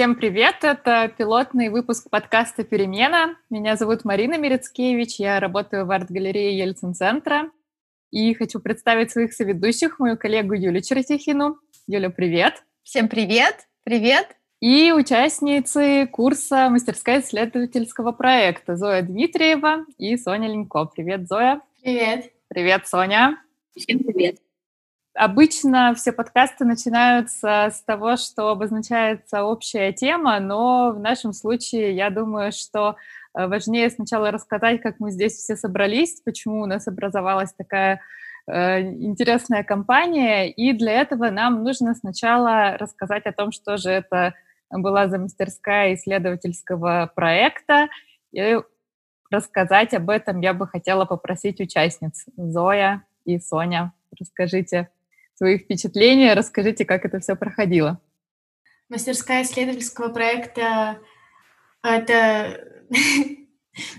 Всем привет! Это пилотный выпуск подкаста «Перемена». Меня зовут Марина Мерецкевич, я работаю в арт-галерее Ельцин-центра. И хочу представить своих соведущих, мою коллегу Юлю Чертихину. Юля, привет! Всем привет! Привет! И участницы курса мастерская исследовательского проекта Зоя Дмитриева и Соня Ленько. Привет, Зоя! Привет! Привет, Соня! Всем привет! Обычно все подкасты начинаются с того, что обозначается общая тема, но в нашем случае я думаю, что э, важнее сначала рассказать, как мы здесь все собрались, почему у нас образовалась такая э, интересная компания, и для этого нам нужно сначала рассказать о том, что же это была за мастерская исследовательского проекта, и рассказать об этом я бы хотела попросить участниц Зоя и Соня. Расскажите свои впечатления, расскажите, как это все проходило. Мастерская исследовательского проекта — это...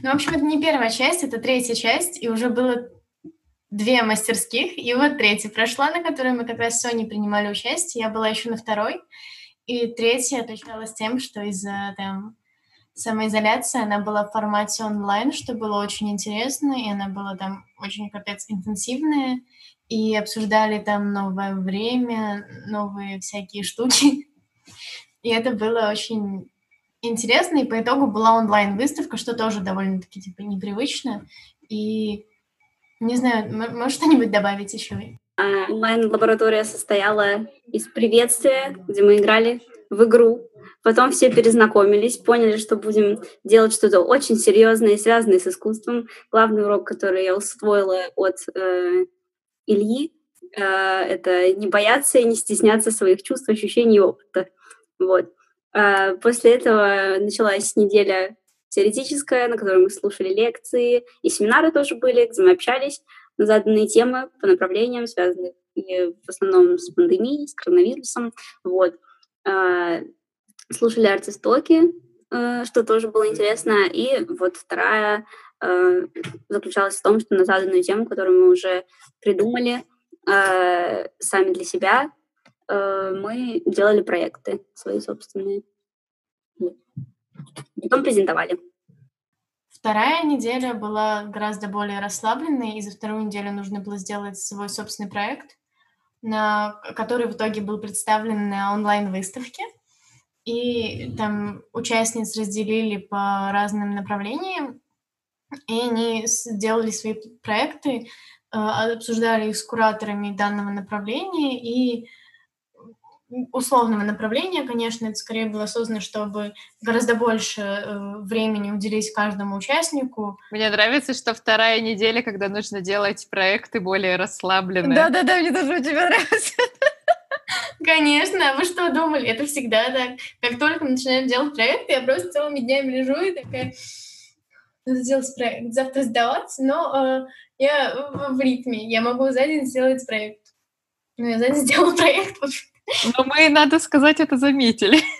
Ну, в общем, это не первая часть, это третья часть, и уже было две мастерских, и вот третья прошла, на которой мы как раз с Соней принимали участие, я была еще на второй, и третья отличалась тем, что из-за там самоизоляции она была в формате онлайн, что было очень интересно, и она была там очень, капец, интенсивная, и обсуждали там новое время, новые всякие штуки. И это было очень интересно, и по итогу была онлайн-выставка, что тоже довольно-таки типа непривычно. И не знаю, может что-нибудь добавить еще? А, онлайн-лаборатория состояла из приветствия, где мы играли в игру. Потом все перезнакомились, поняли, что будем делать что-то очень серьезное и связанное с искусством. Главный урок, который я усвоила от э, Ильи э, это не бояться и не стесняться своих чувств, ощущений и опыта. Вот. А после этого началась неделя теоретическая, на которой мы слушали лекции, и семинары тоже были, где мы общались на заданные темы по направлениям, связанных в основном с пандемией, с коронавирусом. Вот. А, слушали артистоки, э, что тоже было интересно. И вот вторая э, заключалась в том, что на заданную тему, которую мы уже придумали э, сами для себя, мы делали проекты свои собственные. Потом презентовали. Вторая неделя была гораздо более расслабленной, и за вторую неделю нужно было сделать свой собственный проект, на, который в итоге был представлен на онлайн-выставке. И там участниц разделили по разным направлениям, и они сделали свои проекты, а, обсуждали их с кураторами данного направления и условного направления, конечно, это скорее было создано, чтобы гораздо больше э, времени уделить каждому участнику. Мне нравится, что вторая неделя, когда нужно делать проекты более расслабленные. Да-да-да, мне тоже очень нравится. Конечно, вы что думали? Это всегда так. Как только мы начинаем делать проекты, я просто целыми днями лежу и такая надо сделать проект, завтра сдавать, но э, я в, ритме, я могу за день сделать проект. Ну, я за день сделала проект. Но мы, надо сказать, это заметили.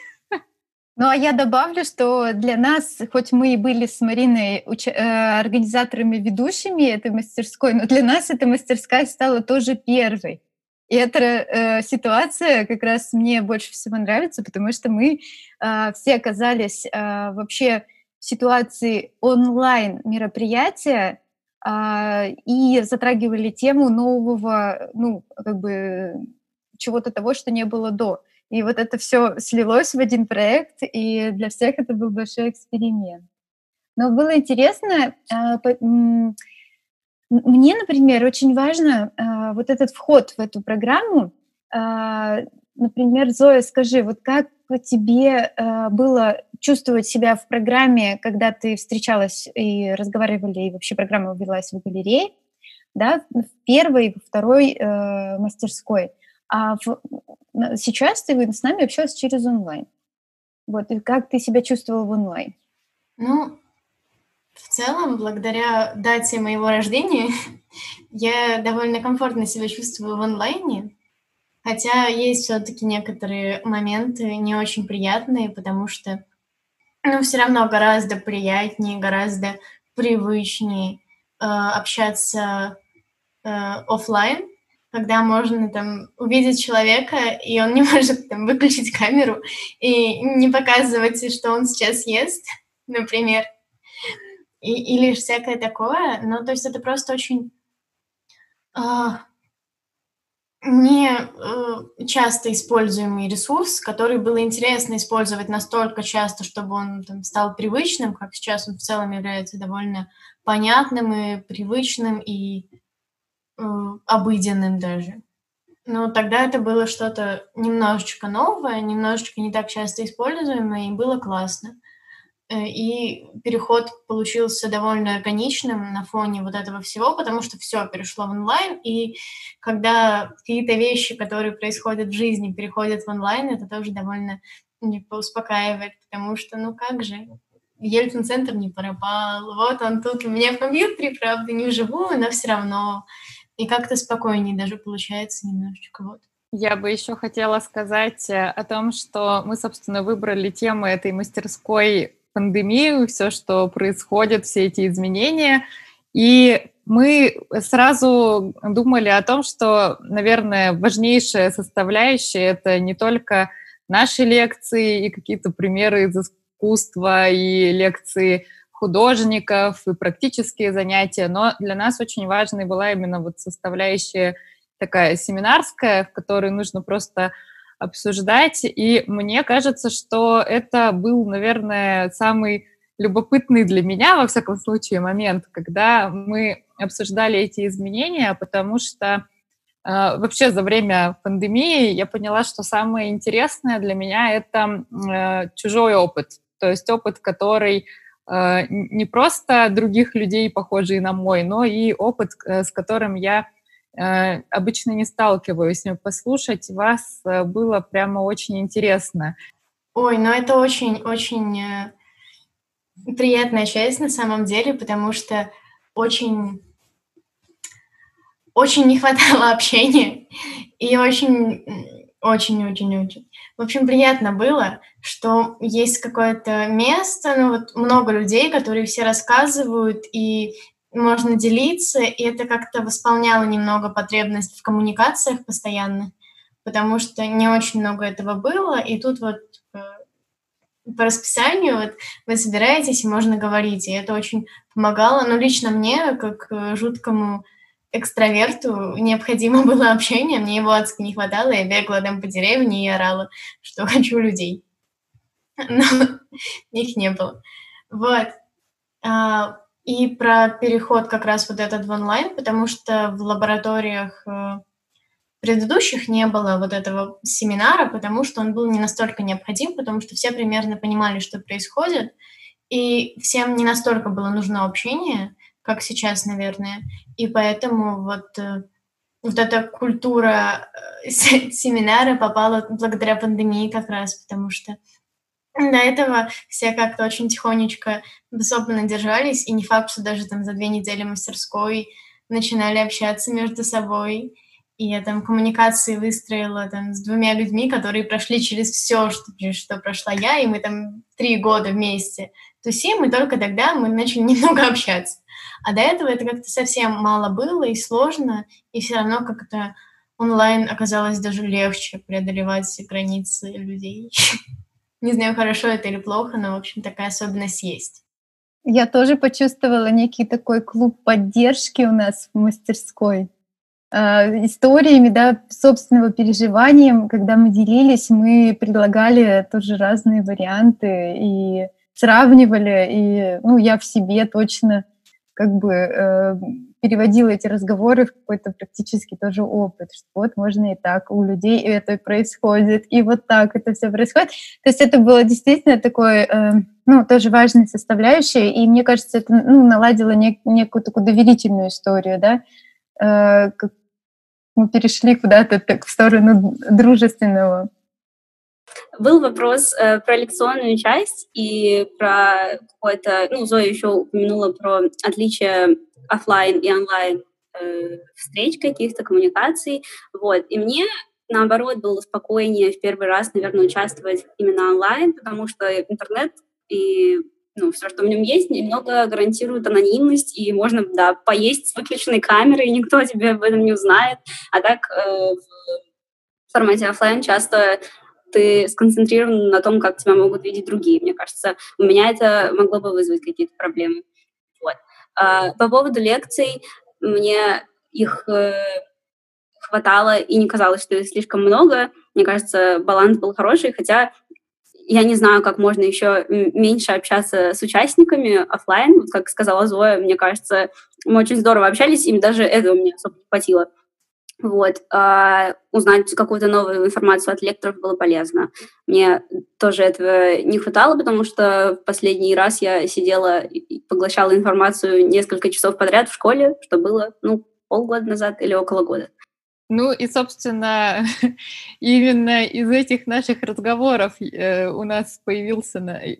Ну, а я добавлю, что для нас, хоть мы и были с Мариной э, организаторами, ведущими этой мастерской, но для нас эта мастерская стала тоже первой. И эта э, ситуация как раз мне больше всего нравится, потому что мы э, все оказались э, вообще ситуации онлайн мероприятия а, и затрагивали тему нового, ну, как бы чего-то того, что не было до. И вот это все слилось в один проект, и для всех это был большой эксперимент. Но было интересно, а, мне, например, очень важно а, вот этот вход в эту программу. А, например, Зоя, скажи, вот как тебе было чувствовать себя в программе, когда ты встречалась и разговаривали, и вообще программа велась в галерее, да, в первой, во второй э, мастерской. А в, сейчас ты с нами общалась через онлайн. Вот, и как ты себя чувствовала в онлайн? Ну, в целом, благодаря дате моего рождения, я довольно комфортно себя чувствую в онлайне. Хотя есть все-таки некоторые моменты не очень приятные, потому что ну, все равно гораздо приятнее, гораздо привычнее э, общаться э, офлайн, когда можно там увидеть человека, и он не может там выключить камеру и не показывать, что он сейчас ест, например, и, или всякое такое. Ну, то есть это просто очень э, не э, часто используемый ресурс, который было интересно использовать настолько часто, чтобы он там, стал привычным, как сейчас он в целом является довольно понятным и привычным и обыденным даже. Но тогда это было что-то немножечко новое, немножечко не так часто используемое, и было классно. Э, и переход получился довольно органичным на фоне вот этого всего, потому что все перешло в онлайн, и когда какие-то вещи, которые происходят в жизни, переходят в онлайн, это тоже довольно успокаивает, потому что, ну как же, Ельцин-центр не пропал, вот он тут у меня в компьютере, правда, не вживую, но все равно, и как-то спокойнее даже получается немножечко, вот. Я бы еще хотела сказать э, о том, что мы, собственно, выбрали тему этой мастерской пандемию, все, что происходит, все эти изменения. И мы сразу думали о том, что, наверное, важнейшая составляющая — это не только наши лекции и какие-то примеры из искусства, и лекции художников, и практические занятия, но для нас очень важной была именно вот составляющая такая семинарская, в которой нужно просто обсуждать. И мне кажется, что это был, наверное, самый любопытный для меня, во всяком случае, момент, когда мы обсуждали эти изменения, потому что э, вообще за время пандемии я поняла, что самое интересное для меня это э, чужой опыт, то есть опыт, который не просто других людей, похожий на мой, но и опыт, э, с которым я Э, обычно не сталкиваюсь, послушать вас э, было прямо очень интересно. Ой, ну это очень-очень э, приятная часть на самом деле, потому что очень очень не хватало общения и очень очень-очень-очень. В общем, приятно было, что есть какое-то место, ну вот много людей, которые все рассказывают, и можно делиться, и это как-то восполняло немного потребность в коммуникациях постоянно, потому что не очень много этого было, и тут вот э, по расписанию вот вы собираетесь и можно говорить, и это очень помогало, но лично мне, как э, жуткому экстраверту, необходимо было общение, мне его адски не хватало, я бегала там по деревне и орала, что хочу людей. Но их не было. Вот. А, и про переход как раз вот этот в онлайн, потому что в лабораториях э, предыдущих не было вот этого семинара, потому что он был не настолько необходим, потому что все примерно понимали, что происходит, и всем не настолько было нужно общение, как сейчас, наверное. И поэтому вот, э, вот эта культура э, семинара попала благодаря пандемии как раз, потому что до этого все как-то очень тихонечко особенно держались, и не факт, что даже там за две недели мастерской начинали общаться между собой. И я там коммуникации выстроила там с двумя людьми, которые прошли через все, что, что прошла я, и мы там три года вместе тусим, и только тогда мы начали немного общаться. А до этого это как-то совсем мало было и сложно, и все равно как-то онлайн оказалось даже легче преодолевать границы людей. Не знаю, хорошо это или плохо, но, в общем, такая особенность есть. Я тоже почувствовала некий такой клуб поддержки у нас в мастерской. Э, историями, да, собственного переживанием, когда мы делились, мы предлагали тоже разные варианты и сравнивали, и, ну, я в себе точно как бы э, переводила эти разговоры в какой-то практически тоже опыт, что вот можно и так, у людей это происходит, и вот так это все происходит. То есть это было действительно такое, э, ну, тоже важной составляющей, и мне кажется, это, ну, наладило нек- некую такую доверительную историю, да, э, как мы перешли куда-то так в сторону дружественного. Был вопрос э, про лекционную часть и про какое-то, ну, Зоя еще упомянула про отличие офлайн и онлайн э, встреч каких-то, коммуникаций. Вот. И мне, наоборот, было спокойнее в первый раз, наверное, участвовать именно онлайн, потому что интернет и ну, все, что в нем есть, немного гарантирует анонимность, и можно, да, поесть с выключенной камерой, и никто тебе об этом не узнает. А так э, в формате офлайн часто ты сконцентрирован на том, как тебя могут видеть другие. Мне кажется, у меня это могло бы вызвать какие-то проблемы. А, по поводу лекций, мне их э, хватало и не казалось, что их слишком много. Мне кажется, баланс был хороший, хотя я не знаю, как можно еще меньше общаться с участниками офлайн. Как сказала Зоя, мне кажется, мы очень здорово общались, им даже этого мне особо не хватило. Вот. А узнать какую-то новую информацию от лекторов было полезно. Мне тоже этого не хватало, потому что в последний раз я сидела и поглощала информацию несколько часов подряд в школе, что было, ну, полгода назад или около года. Ну и, собственно, именно из этих наших разговоров э, у нас появился,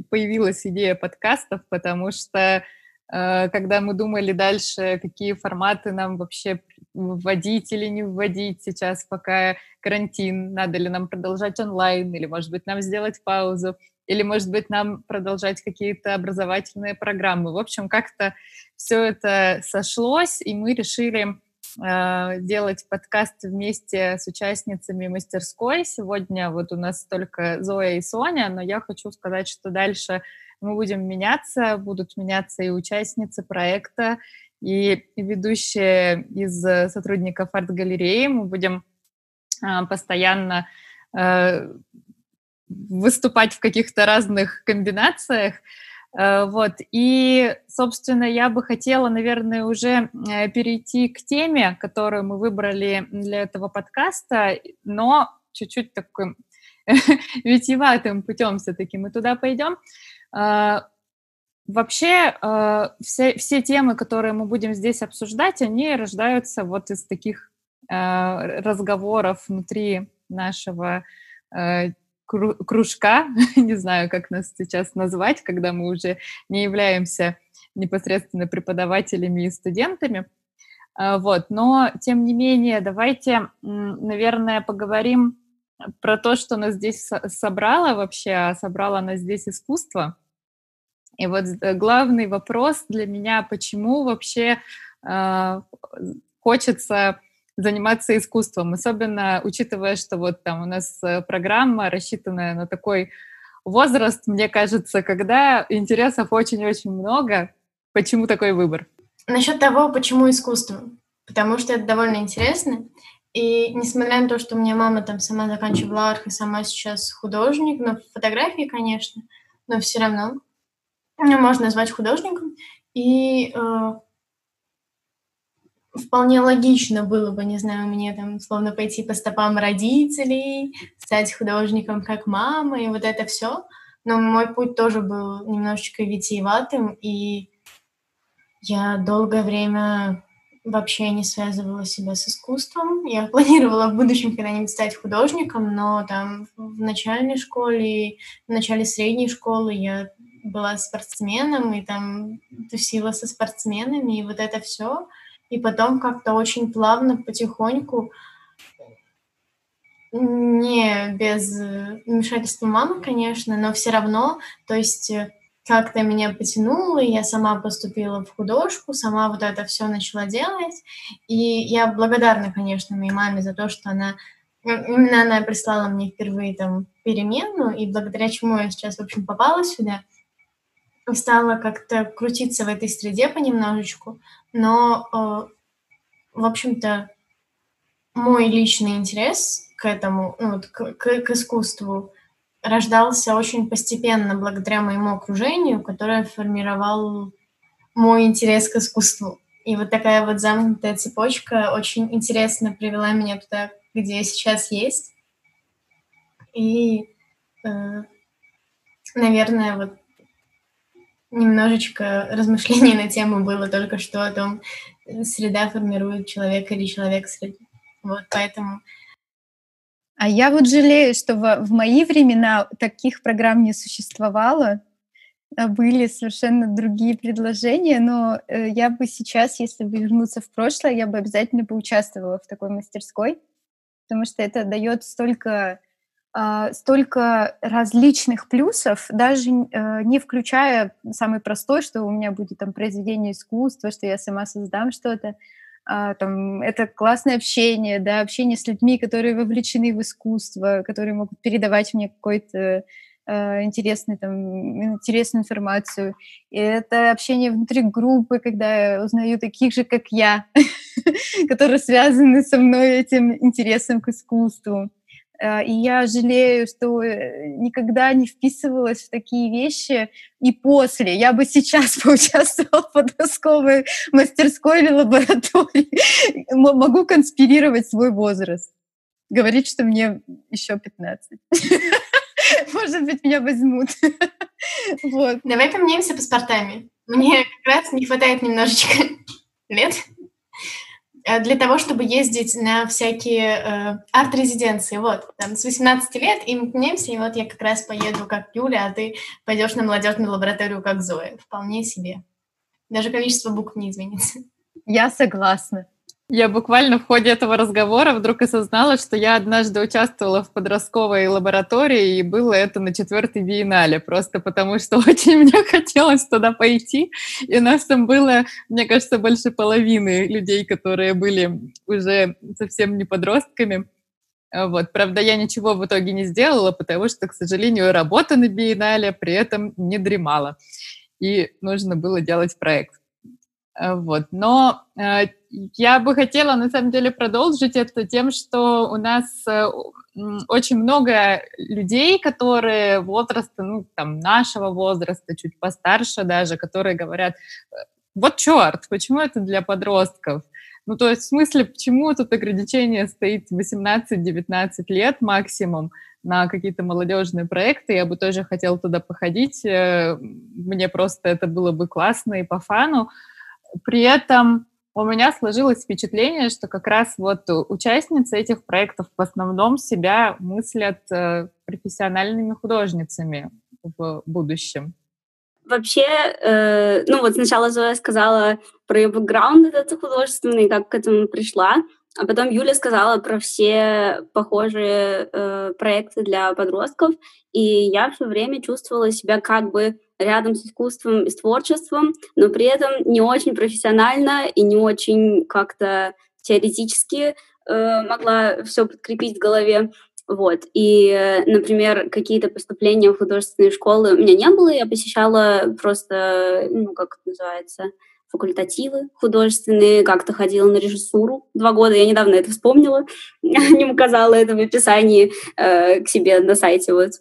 появилась идея подкастов, потому что э, когда мы думали дальше, какие форматы нам вообще вводить или не вводить сейчас, пока карантин, надо ли нам продолжать онлайн, или, может быть, нам сделать паузу, или, может быть, нам продолжать какие-то образовательные программы. В общем, как-то все это сошлось, и мы решили Э, делать подкаст вместе с участницами мастерской. Сегодня вот у нас только Зоя и Соня, но я хочу сказать, что дальше мы будем меняться, будут меняться и участницы проекта, и ведущие из сотрудников арт-галереи. Мы будем э, постоянно э, выступать в каких-то разных комбинациях. Э, вот. И, собственно, я бы хотела, наверное, уже э, перейти к теме, которую мы выбрали для этого подкаста, но чуть-чуть таким витиеватым путем все-таки мы туда пойдем. Э, вообще, все, все темы, которые мы будем здесь обсуждать, они рождаются вот из таких разговоров внутри нашего кружка, не знаю, как нас сейчас назвать, когда мы уже не являемся непосредственно преподавателями и студентами. Вот. Но, тем не менее, давайте, наверное, поговорим про то, что нас здесь собрало вообще, а собрало нас здесь искусство. И вот э, главный вопрос для меня, почему вообще э, хочется заниматься искусством, особенно учитывая, что вот там у нас э, программа рассчитанная на такой возраст, мне кажется, когда интересов очень-очень много. Почему такой выбор? Насчет того, почему искусство. Потому что это довольно интересно. И несмотря на то, что у меня мама там сама заканчивала арх и сама сейчас художник, но фотографии, конечно, но все равно можно назвать художником. И э, вполне логично было бы, не знаю, мне там словно пойти по стопам родителей, стать художником как мама и вот это все. Но мой путь тоже был немножечко витиеватым, и я долгое время вообще не связывала себя с искусством. Я планировала в будущем когда-нибудь стать художником, но там в начальной школе, в начале средней школы я была спортсменом и там тусила со спортсменами, и вот это все — и потом как-то очень плавно, потихоньку, не без вмешательства мамы, конечно, но все равно, то есть э, как-то меня потянуло, и я сама поступила в художку, сама вот это все начала делать. И я благодарна, конечно, моей маме за то, что она именно она прислала мне впервые там перемену, и благодаря чему я сейчас, в общем, попала сюда, стала как-то крутиться в этой среде понемножечку. Но, э, в общем-то, мой личный интерес к этому, ну, вот, к, к, к искусству рождался очень постепенно благодаря моему окружению, которое формировал мой интерес к искусству. И вот такая вот замкнутая цепочка очень интересно привела меня туда, где я сейчас есть. И, э, наверное, вот немножечко размышлений на тему было только что о том, среда формирует человека или человек среду. Вот поэтому... А я вот жалею, что в, в мои времена таких программ не существовало, а были совершенно другие предложения, но э, я бы сейчас, если бы вернуться в прошлое, я бы обязательно поучаствовала в такой мастерской, потому что это дает столько столько различных плюсов, даже э, не включая самый простой, что у меня будет там произведение искусства, что я сама создам что-то. А, там, это классное общение, да, общение с людьми, которые вовлечены в искусство, которые могут передавать мне какой-то э, интересный, там, интересную информацию. И это общение внутри группы, когда я узнаю таких же, как я, которые связаны со мной этим интересом к искусству. Э, и я жалею, что э, никогда не вписывалась в такие вещи и после. Я бы сейчас поучаствовала в подростковой мастерской или лаборатории. Могу конспирировать свой возраст. Говорить, что мне еще 15. Может быть, меня возьмут. вот. Давай поменяемся паспортами. Мне как раз не хватает немножечко лет. Э, для того, чтобы ездить на всякие э, арт-резиденции. Вот, там, с 18 лет и мкнемся, и вот я как раз поеду как Юля, а ты пойдешь на молодежную лабораторию как Зоя. Вполне себе. Даже количество букв не изменится. Я согласна. Я буквально в ходе этого разговора вдруг осознала, что я однажды участвовала в подростковой лаборатории, и было это на четвертой биеннале, просто потому что очень мне хотелось туда пойти, и нас там было, мне кажется, больше половины людей, которые были уже совсем не подростками. Вот. Правда, я ничего в итоге не сделала, потому что, к сожалению, работа на биеннале при этом не дремала, и нужно было делать проект. Вот. Но э, я бы хотела, на самом деле, продолжить это тем, что у нас э, очень много людей, которые возраста, ну, там, нашего возраста, чуть постарше даже, которые говорят, вот черт, почему это для подростков? Ну, то есть, в смысле, почему тут ограничение стоит 18-19 лет максимум на какие-то молодежные проекты? Я бы тоже хотела туда походить. Мне просто это было бы классно и по фану. При этом у меня сложилось впечатление, что как раз вот участницы этих проектов в основном себя мыслят э, профессиональными художницами в будущем. Вообще, э, ну вот сначала Зоя сказала про ее бэкграунд этот художественный, как к этому пришла, а потом Юля сказала про все похожие э, проекты для подростков, и я все время чувствовала себя как бы рядом с искусством и с творчеством, но при этом не очень профессионально и не очень как-то теоретически э, могла все подкрепить в голове. Вот. И, например, какие-то поступления в художественные школы у меня не было, я посещала просто, ну, как это называется, факультативы художественные, как-то ходила на режиссуру два года. Я недавно это вспомнила, не указала это в описании э, к себе на сайте вот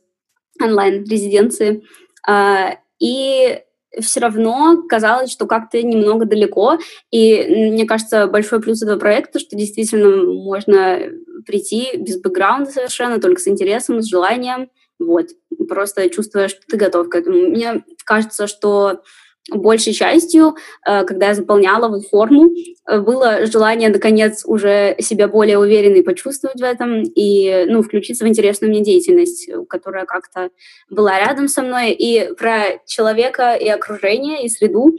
онлайн-резиденции. Э, и все равно казалось, что как-то немного далеко. И мне кажется, большой плюс этого проекта, что действительно можно прийти без бэкграунда совершенно, только с интересом, с желанием, вот, просто чувствуя, что ты готов к этому. Мне кажется, что большей частью, э, когда я заполняла вот форму, э, было желание, наконец, уже себя более уверенной почувствовать в этом и, ну, включиться в интересную мне деятельность, которая как-то была рядом со мной. И про человека и окружение, и среду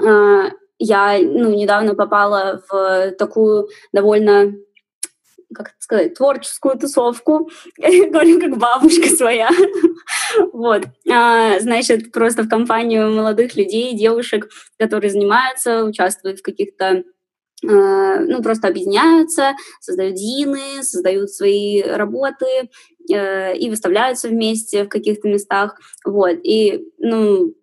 э, я, ну, недавно попала в такую довольно как сказать, творческую тусовку, говорю как бабушка своя, вот, а, значит, просто в компанию молодых людей, девушек, которые занимаются, участвуют в каких-то а, ну, просто объединяются, создают дины, создают свои работы э, и выставляются вместе в каких-то местах, вот, и, ну,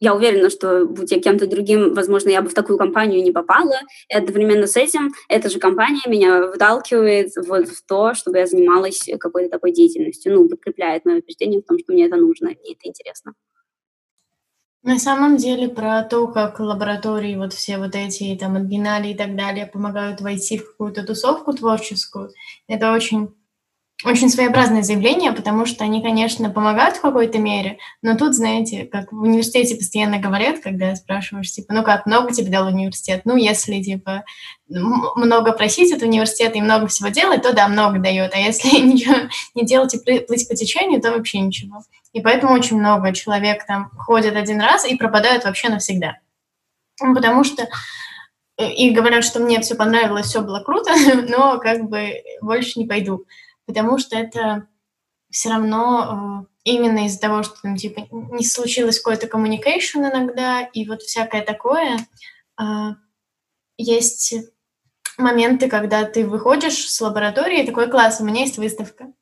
я уверена, что будь я кем-то другим, возможно, я бы в такую компанию не попала. И одновременно с этим эта же компания меня выталкивает вот в то, чтобы я занималась какой-то такой деятельностью. Ну, подкрепляет мое убеждение в том, что мне это нужно, и это интересно. На самом деле про то, как лаборатории, вот все вот эти там от и так далее помогают войти в какую-то тусовку творческую, это очень очень своеобразное заявление, потому что они, конечно, помогают в какой-то мере, но тут, знаете, как в университете постоянно говорят, когда спрашиваешь, типа, ну как, много тебе дал университет? Ну, если, типа, много просить от университета и много всего делать, то да, много дает, а если ничего не делать и плыть по течению, то вообще ничего. И поэтому очень много человек там ходят один раз и пропадают вообще навсегда. Потому что э, и говорят, что мне все понравилось, все было круто, но как бы больше не пойду потому что это все равно э, именно из-за того, что там типа не случилось какой-то communication иногда и вот всякое такое, э, есть моменты, когда ты выходишь с лаборатории, и такой класс, у меня есть выставка.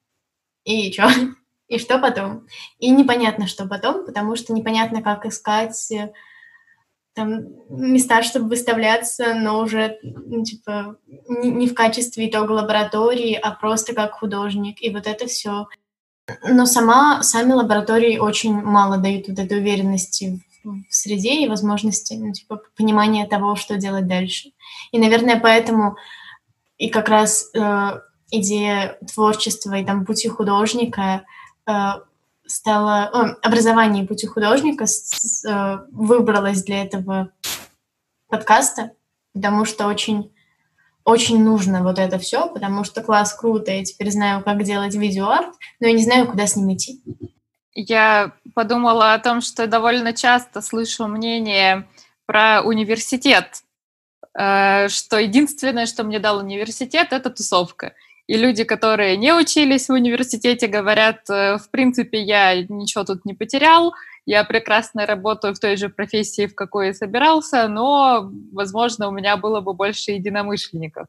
И что? И что потом? И непонятно, что потом, потому что непонятно, как искать э, там места, чтобы выставляться, но уже ну, типа не, не в качестве итога лаборатории, а просто как художник. И вот это все. Но сама, сами лаборатории очень мало дают вот этой уверенности в, среде и возможности, ну, типа, понимания того, что делать дальше. И, наверное, поэтому и как раз э, идея творчества и там пути художника э, стала... О, образование пути художника с, э, выбралось для этого подкаста, потому что очень очень нужно вот это все, потому что класс круто, я теперь знаю, как делать видеоарт, но я не знаю, куда с ним идти. Я подумала о том, что довольно часто слышу мнение про университет, э, что единственное, что мне дал университет, это тусовка. И люди, которые не учились в университете, говорят, э, в принципе, я ничего тут не потерял, я прекрасно работаю в той же профессии, в какой и собирался, но, возможно, у меня было бы больше единомышленников.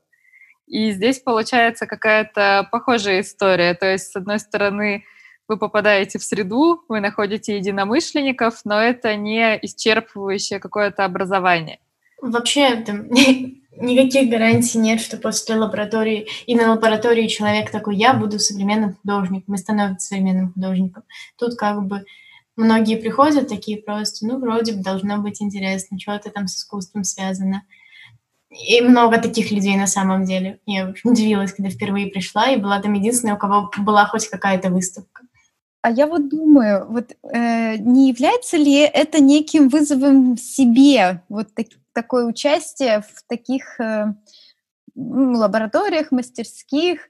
И здесь получается какая-то похожая история. То есть, с одной стороны, вы попадаете в среду, вы находите единомышленников, но это не исчерпывающее какое-то образование. Вообще, никаких гарантий нет, что после лаборатории и на лаборатории человек такой, я буду современным художником и становится современным художником. Тут как бы многие приходят такие просто, ну, вроде бы должно быть интересно, что-то там с искусством связано. И много таких людей на самом деле. Я удивилась, когда впервые пришла, и была там единственная, у кого была хоть какая-то выставка. А я вот думаю, вот э, не является ли это неким вызовом себе, вот так, такое участие в таких э, лабораториях, мастерских,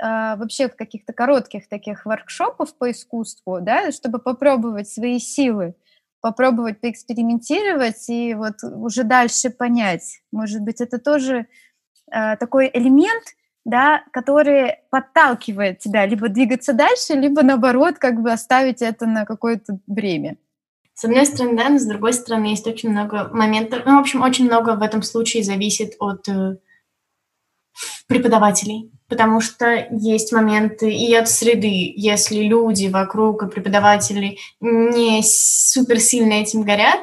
а, вообще в каких-то коротких таких воркшопов по искусству, да, чтобы попробовать свои силы, попробовать поэкспериментировать и вот уже дальше понять. Может быть, это тоже э, такой элемент, да, который подталкивает тебя либо двигаться дальше, либо наоборот, как бы оставить это на какое-то время. С одной стороны, да, но с другой стороны есть очень много моментов. Ну, в общем, очень много в этом случае зависит от э, преподавателей, потому что есть моменты и от среды, если люди вокруг и преподаватели не супер сильно этим горят,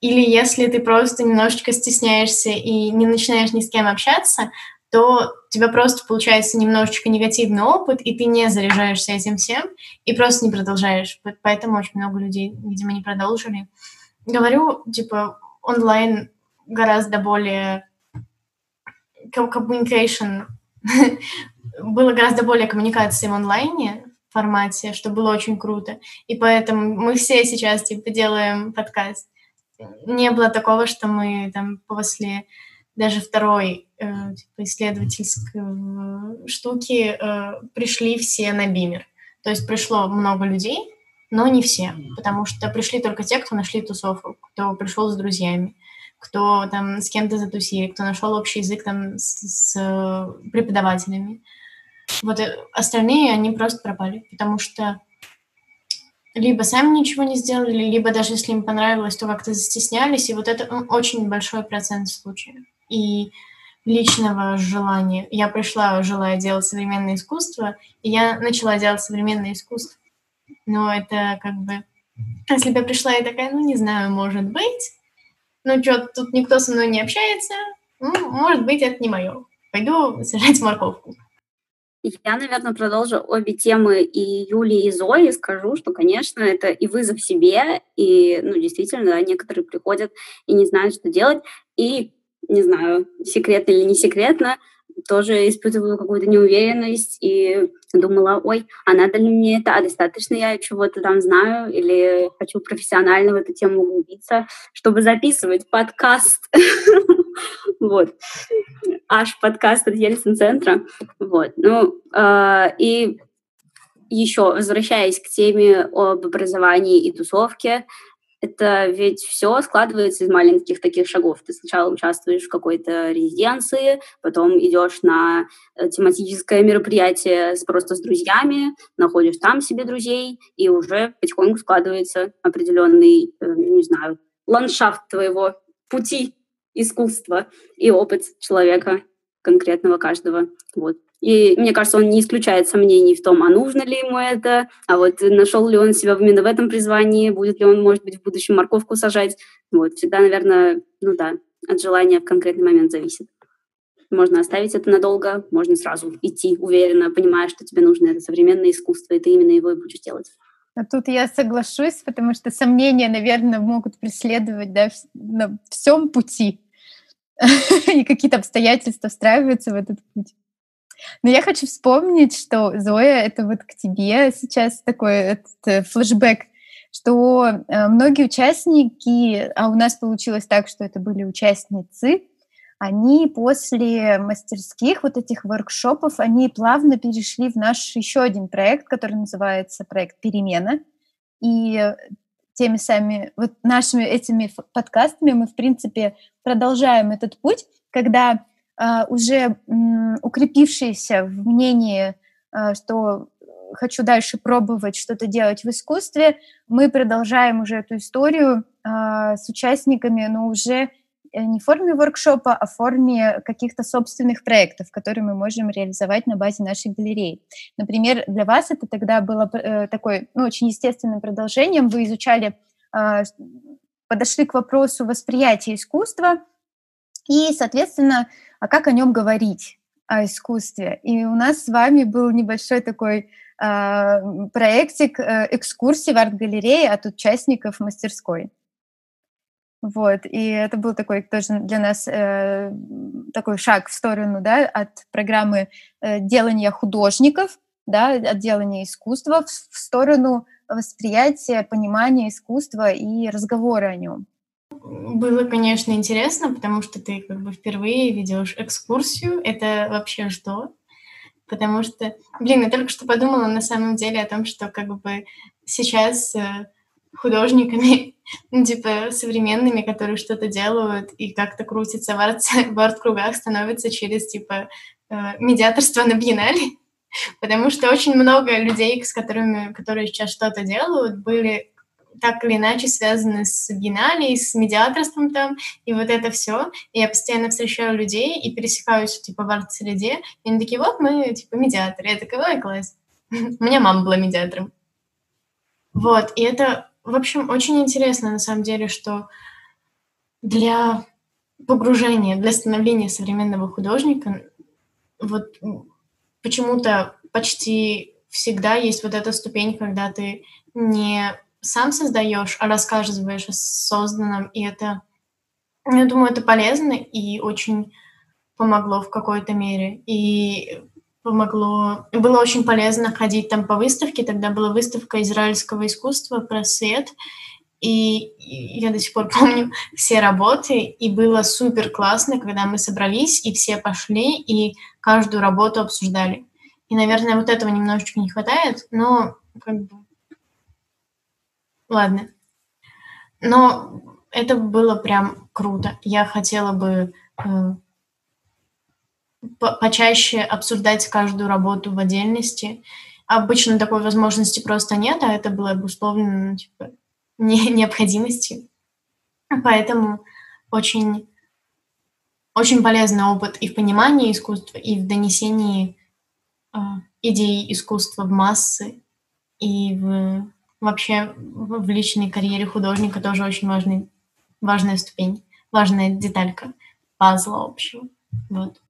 или если ты просто немножечко стесняешься и не начинаешь ни с кем общаться, то у тебя просто получается немножечко негативный опыт, и ты не заряжаешься этим всем, и просто не продолжаешь. Поэтому очень много людей, видимо, не продолжили. Говорю, типа, онлайн гораздо более communication было гораздо более коммуникации в онлайне формате, что было очень круто. И поэтому мы все сейчас типа делаем подкаст. Не было такого, что мы там после даже второй э, типа, исследовательской штуки э, пришли все на Бимер. То есть пришло много людей, но не все, потому что пришли только те, кто нашли тусовку, кто пришел с друзьями кто там с кем-то затусил, кто нашел общий язык там с, с преподавателями. Вот э, остальные, они просто пропали, потому что либо сами ничего не сделали, либо даже если им понравилось, то как-то застеснялись, и вот это очень большой процент случаев. И личного желания. Я пришла, желая делать современное искусство, и я начала делать современное искусство. Но это как бы... Если бы я пришла и такая, ну, не знаю, может быть, ну что, тут никто со мной не общается, ну, может быть, это не мое. Пойду сажать морковку. Я, наверное, продолжу обе темы и Юли, и Зои. Скажу, что, конечно, это и вызов себе, и, ну, действительно, да, некоторые приходят и не знают, что делать. И, не знаю, секретно или не секретно, тоже испытывала какую-то неуверенность и думала, ой, а надо ли мне это, а достаточно я чего-то там знаю или хочу профессионально в эту тему углубиться, чтобы записывать подкаст. Вот. Аж подкаст от Ельцин-центра. Вот. Ну, а, и еще, возвращаясь к теме об образовании и тусовке, это ведь все складывается из маленьких таких шагов. Ты сначала участвуешь в какой-то резиденции, потом идешь на э, тематическое мероприятие просто с друзьями, находишь там себе друзей, и уже потихоньку складывается определенный, э, не знаю, ландшафт твоего пути искусства и опыт человека конкретного каждого. Вот. И мне кажется, он не исключает сомнений в том, а нужно ли ему это, а вот нашел ли он себя именно в этом призвании, будет ли он, может быть, в будущем морковку сажать. Вот, всегда, наверное, ну да, от желания в конкретный момент зависит. Можно оставить это надолго, можно сразу идти уверенно, понимая, что тебе нужно это современное искусство, и ты именно его и будешь делать. А тут я соглашусь, потому что сомнения, наверное, могут преследовать да, на всем пути, и какие-то обстоятельства встраиваются в этот путь. Но я хочу вспомнить, что, Зоя, это вот к тебе сейчас такой этот флешбэк, что э, многие участники, а у нас получилось так, что это были участницы, они после мастерских вот этих воркшопов, они плавно перешли в наш еще один проект, который называется проект «Перемена». И теми самыми, вот нашими этими подкастами мы, в принципе, продолжаем этот путь, когда а, уже укрепившиеся в мнении, а, что хочу дальше пробовать что-то делать в искусстве, мы продолжаем уже эту историю а, с участниками, но уже э, не в форме воркшопа, а в форме каких-то собственных проектов, которые мы можем реализовать на базе нашей галереи. Например, для вас это тогда было э, такой ну, очень естественным продолжением. Вы изучали, подошли к вопросу восприятия искусства, и, соответственно, а как о нем говорить, о искусстве. И у нас с вами был небольшой такой э, проектик э, экскурсии в арт-галерее от участников мастерской. Вот, и это был такой тоже для нас э, такой шаг в сторону, да, от программы э, делания художников, да, от делания искусства в, в сторону восприятия, понимания искусства и разговора о нем. Было, конечно, интересно, потому что ты как бы впервые ведешь экскурсию. Это вообще что? Потому что, блин, я только что подумала на самом деле о том, что как бы сейчас э, художниками, ну, типа, современными, которые что-то делают и как-то крутятся в, арт, в арт-кругах, становится через, типа, э, медиаторство на биеннале. Потому что очень много людей, с которыми, которые сейчас что-то делают, были так или иначе связаны с биеннале, с медиаторством там, и вот это все. И я постоянно встречаю людей и пересекаюсь, типа, в арт-среде, и они такие, вот мы, типа, медиаторы. Я такая, ой, класс. У меня мама была медиатором. Вот, и это, в общем, очень интересно, на самом деле, что для погружения, для становления современного художника вот почему-то почти всегда есть вот эта ступень, когда ты не сам создаешь, а рассказываешь о созданном, и это, я думаю, это полезно и очень помогло в какой-то мере. И помогло... Было очень полезно ходить там по выставке. Тогда была выставка израильского искусства про свет. И я до сих пор помню все работы, и было супер классно, когда мы собрались, и все пошли, и каждую работу обсуждали. И, наверное, вот этого немножечко не хватает, но как бы Ладно. Но это было прям круто. Я хотела бы э, по почаще обсуждать каждую работу в отдельности. Обычно такой возможности просто нет, а это было обусловлено ну, типа, не, необходимостью. Поэтому очень, очень полезный опыт и в понимании искусства, и в донесении э, идей искусства в массы, и в вообще в личной карьере художника тоже очень важный, важная ступень, важная деталька пазла общего. Вот.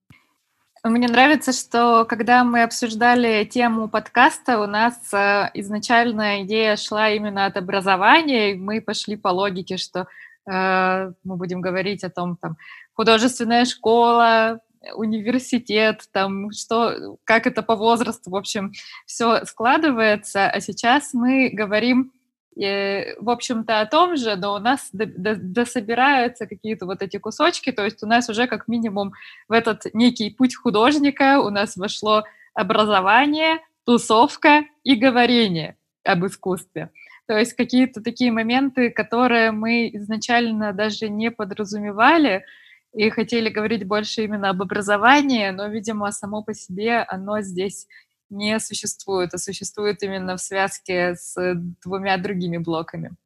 Мне нравится, что когда мы обсуждали тему подкаста, у нас э, изначально идея шла именно от образования, и мы пошли по логике, что э, мы будем говорить о том, там, художественная школа, университет, там, что, как это по возрасту, в общем, все складывается, а сейчас мы говорим, в общем-то, о том же, но у нас дособираются какие-то вот эти кусочки, то есть у нас уже как минимум в этот некий путь художника у нас вошло образование, тусовка и говорение об искусстве. то есть какие-то такие моменты, которые мы изначально даже не подразумевали и хотели говорить больше именно об образовании, но, видимо, само по себе оно здесь не существует, а существует именно в связке с двумя другими блоками.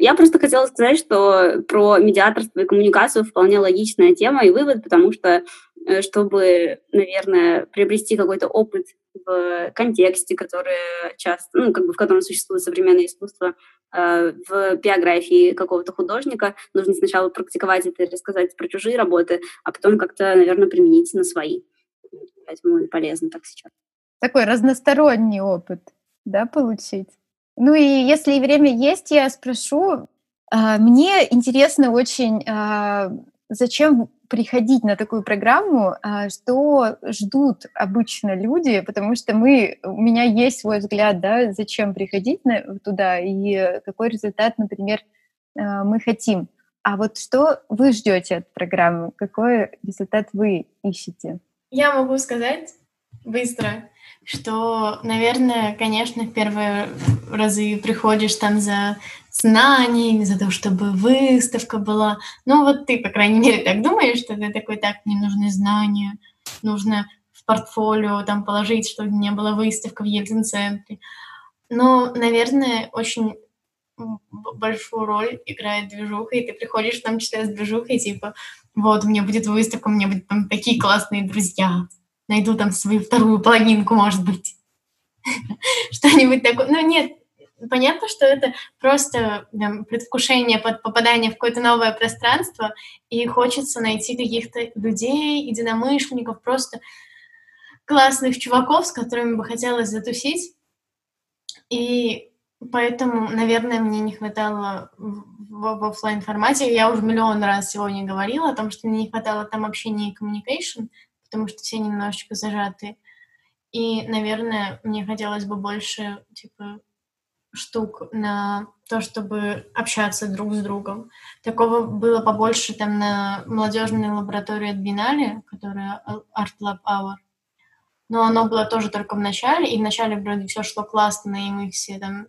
Я просто хотела сказать, что про медиаторство и коммуникацию вполне логичная тема и вывод, потому что э, чтобы, наверное, приобрести какой-то опыт в контексте, который часто, ну, как бы в котором существует современное искусство, э, в биографии какого-то художника, нужно сначала практиковать это и рассказать про чужие работы, а потом как-то, наверное, применить на свои. Поэтому полезно так сейчас. Такой разносторонний опыт, да, получить? Ну и если время есть, я спрошу. А, мне интересно очень, а, зачем приходить на такую программу, а, что ждут обычно люди, потому что мы, у меня есть свой взгляд, да, зачем приходить на, туда и какой результат, например, мы хотим. А вот что вы ждете от программы? Какой результат вы ищете? Я могу сказать быстро что, наверное, конечно, в первые разы приходишь там за знаниями, за то, чтобы выставка была. Ну, вот ты, по крайней мере, так думаешь, что ты такой, так, мне нужны знания, нужно в портфолио там положить, чтобы не было выставка в Ельцин-центре. Но, наверное, очень большую роль играет движуха, и ты приходишь в том с движухой, типа, вот, у меня будет выставка, у меня будут там такие классные друзья, найду там свою вторую половинку, может быть. Что-нибудь такое. Ну, нет, понятно, что это просто там, предвкушение под попадание в какое-то новое пространство, и хочется найти каких-то людей, единомышленников, просто классных чуваков, с которыми бы хотелось затусить. И поэтому, наверное, мне не хватало в, в офлайн формате. Я уже миллион раз сегодня говорила о том, что мне не хватало там общения и communication, потому что все немножечко зажаты. И, наверное, мне хотелось бы больше, типа, штук на то, чтобы общаться друг с другом. Такого было побольше там на молодежной лаборатории от Бинале, которая Art Lab Hour. Но оно было тоже только в начале, и в начале вроде все шло классно, и мы все там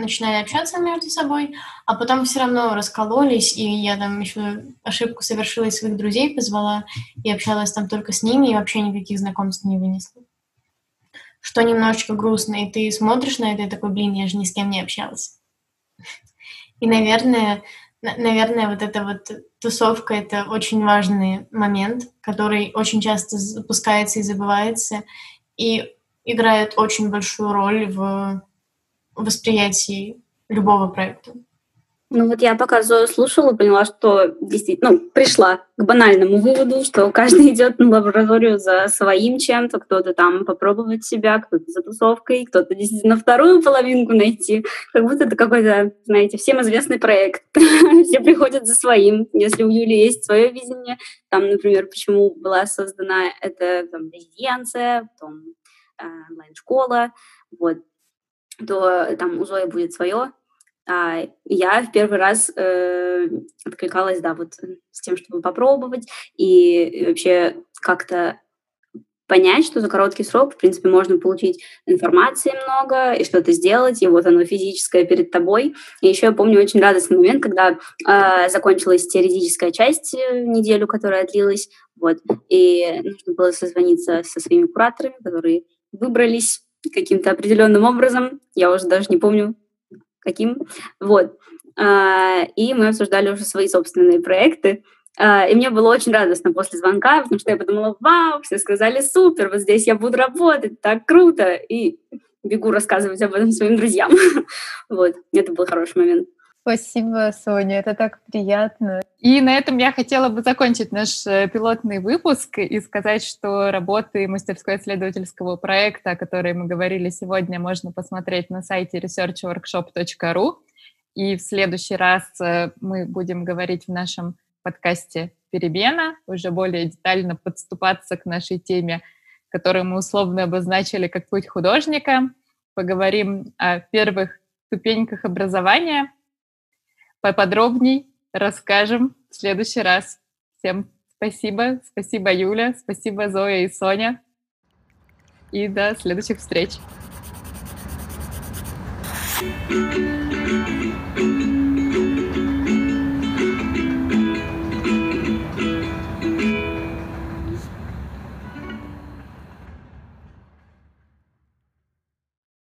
начинали общаться между собой, а потом все равно раскололись, и я там еще ошибку совершила и своих друзей позвала, и общалась там только с ними, и вообще никаких знакомств не вынесла. Что немножечко грустно, и ты смотришь на это и такой, блин, я же ни с кем не общалась. И, наверное, наверное, вот эта вот тусовка — это очень важный момент, который очень часто запускается и забывается, и играет очень большую роль в восприятии любого проекта. Ну вот я пока Зою слушала, поняла, что действительно, ну, пришла к банальному выводу, что каждый идет на лабораторию за своим чем-то, кто-то там попробовать себя, кто-то за тусовкой, кто-то действительно вторую половинку найти. Как будто это какой-то, знаете, всем известный проект. Все приходят за своим. Если у Юли есть свое видение, там, например, почему была создана эта там, резиденция, потом э, онлайн-школа, вот, то там у Зои будет свое. А я в первый раз э, откликалась, да, вот с тем, чтобы попробовать и вообще как-то понять, что за короткий срок, в принципе, можно получить информации много и что-то сделать, и вот оно физическое перед тобой. И еще я помню очень радостный момент, когда э, закончилась теоретическая часть э, неделю, которая длилась, вот, и нужно было созвониться со своими кураторами, которые выбрались каким-то определенным образом, я уже даже не помню, каким, вот. А, и мы обсуждали уже свои собственные проекты, а, и мне было очень радостно после звонка, потому что я подумала, вау, все сказали супер, вот здесь я буду работать, так круто, и бегу рассказывать об этом своим друзьям. Вот, это был хороший момент. Спасибо, Соня, это так приятно. И на этом я хотела бы закончить наш э, пилотный выпуск и сказать, что работы мастерской исследовательского проекта, о которой мы говорили сегодня, можно посмотреть на сайте researchworkshop.ru. И в следующий раз э, мы будем говорить в нашем подкасте «Перебена», уже более детально подступаться к нашей теме, которую мы условно обозначили как «Путь художника». Поговорим о первых ступеньках образования – поподробней расскажем в следующий раз. Всем спасибо. Спасибо, Юля. Спасибо, Зоя и Соня. И до следующих встреч. Thank you.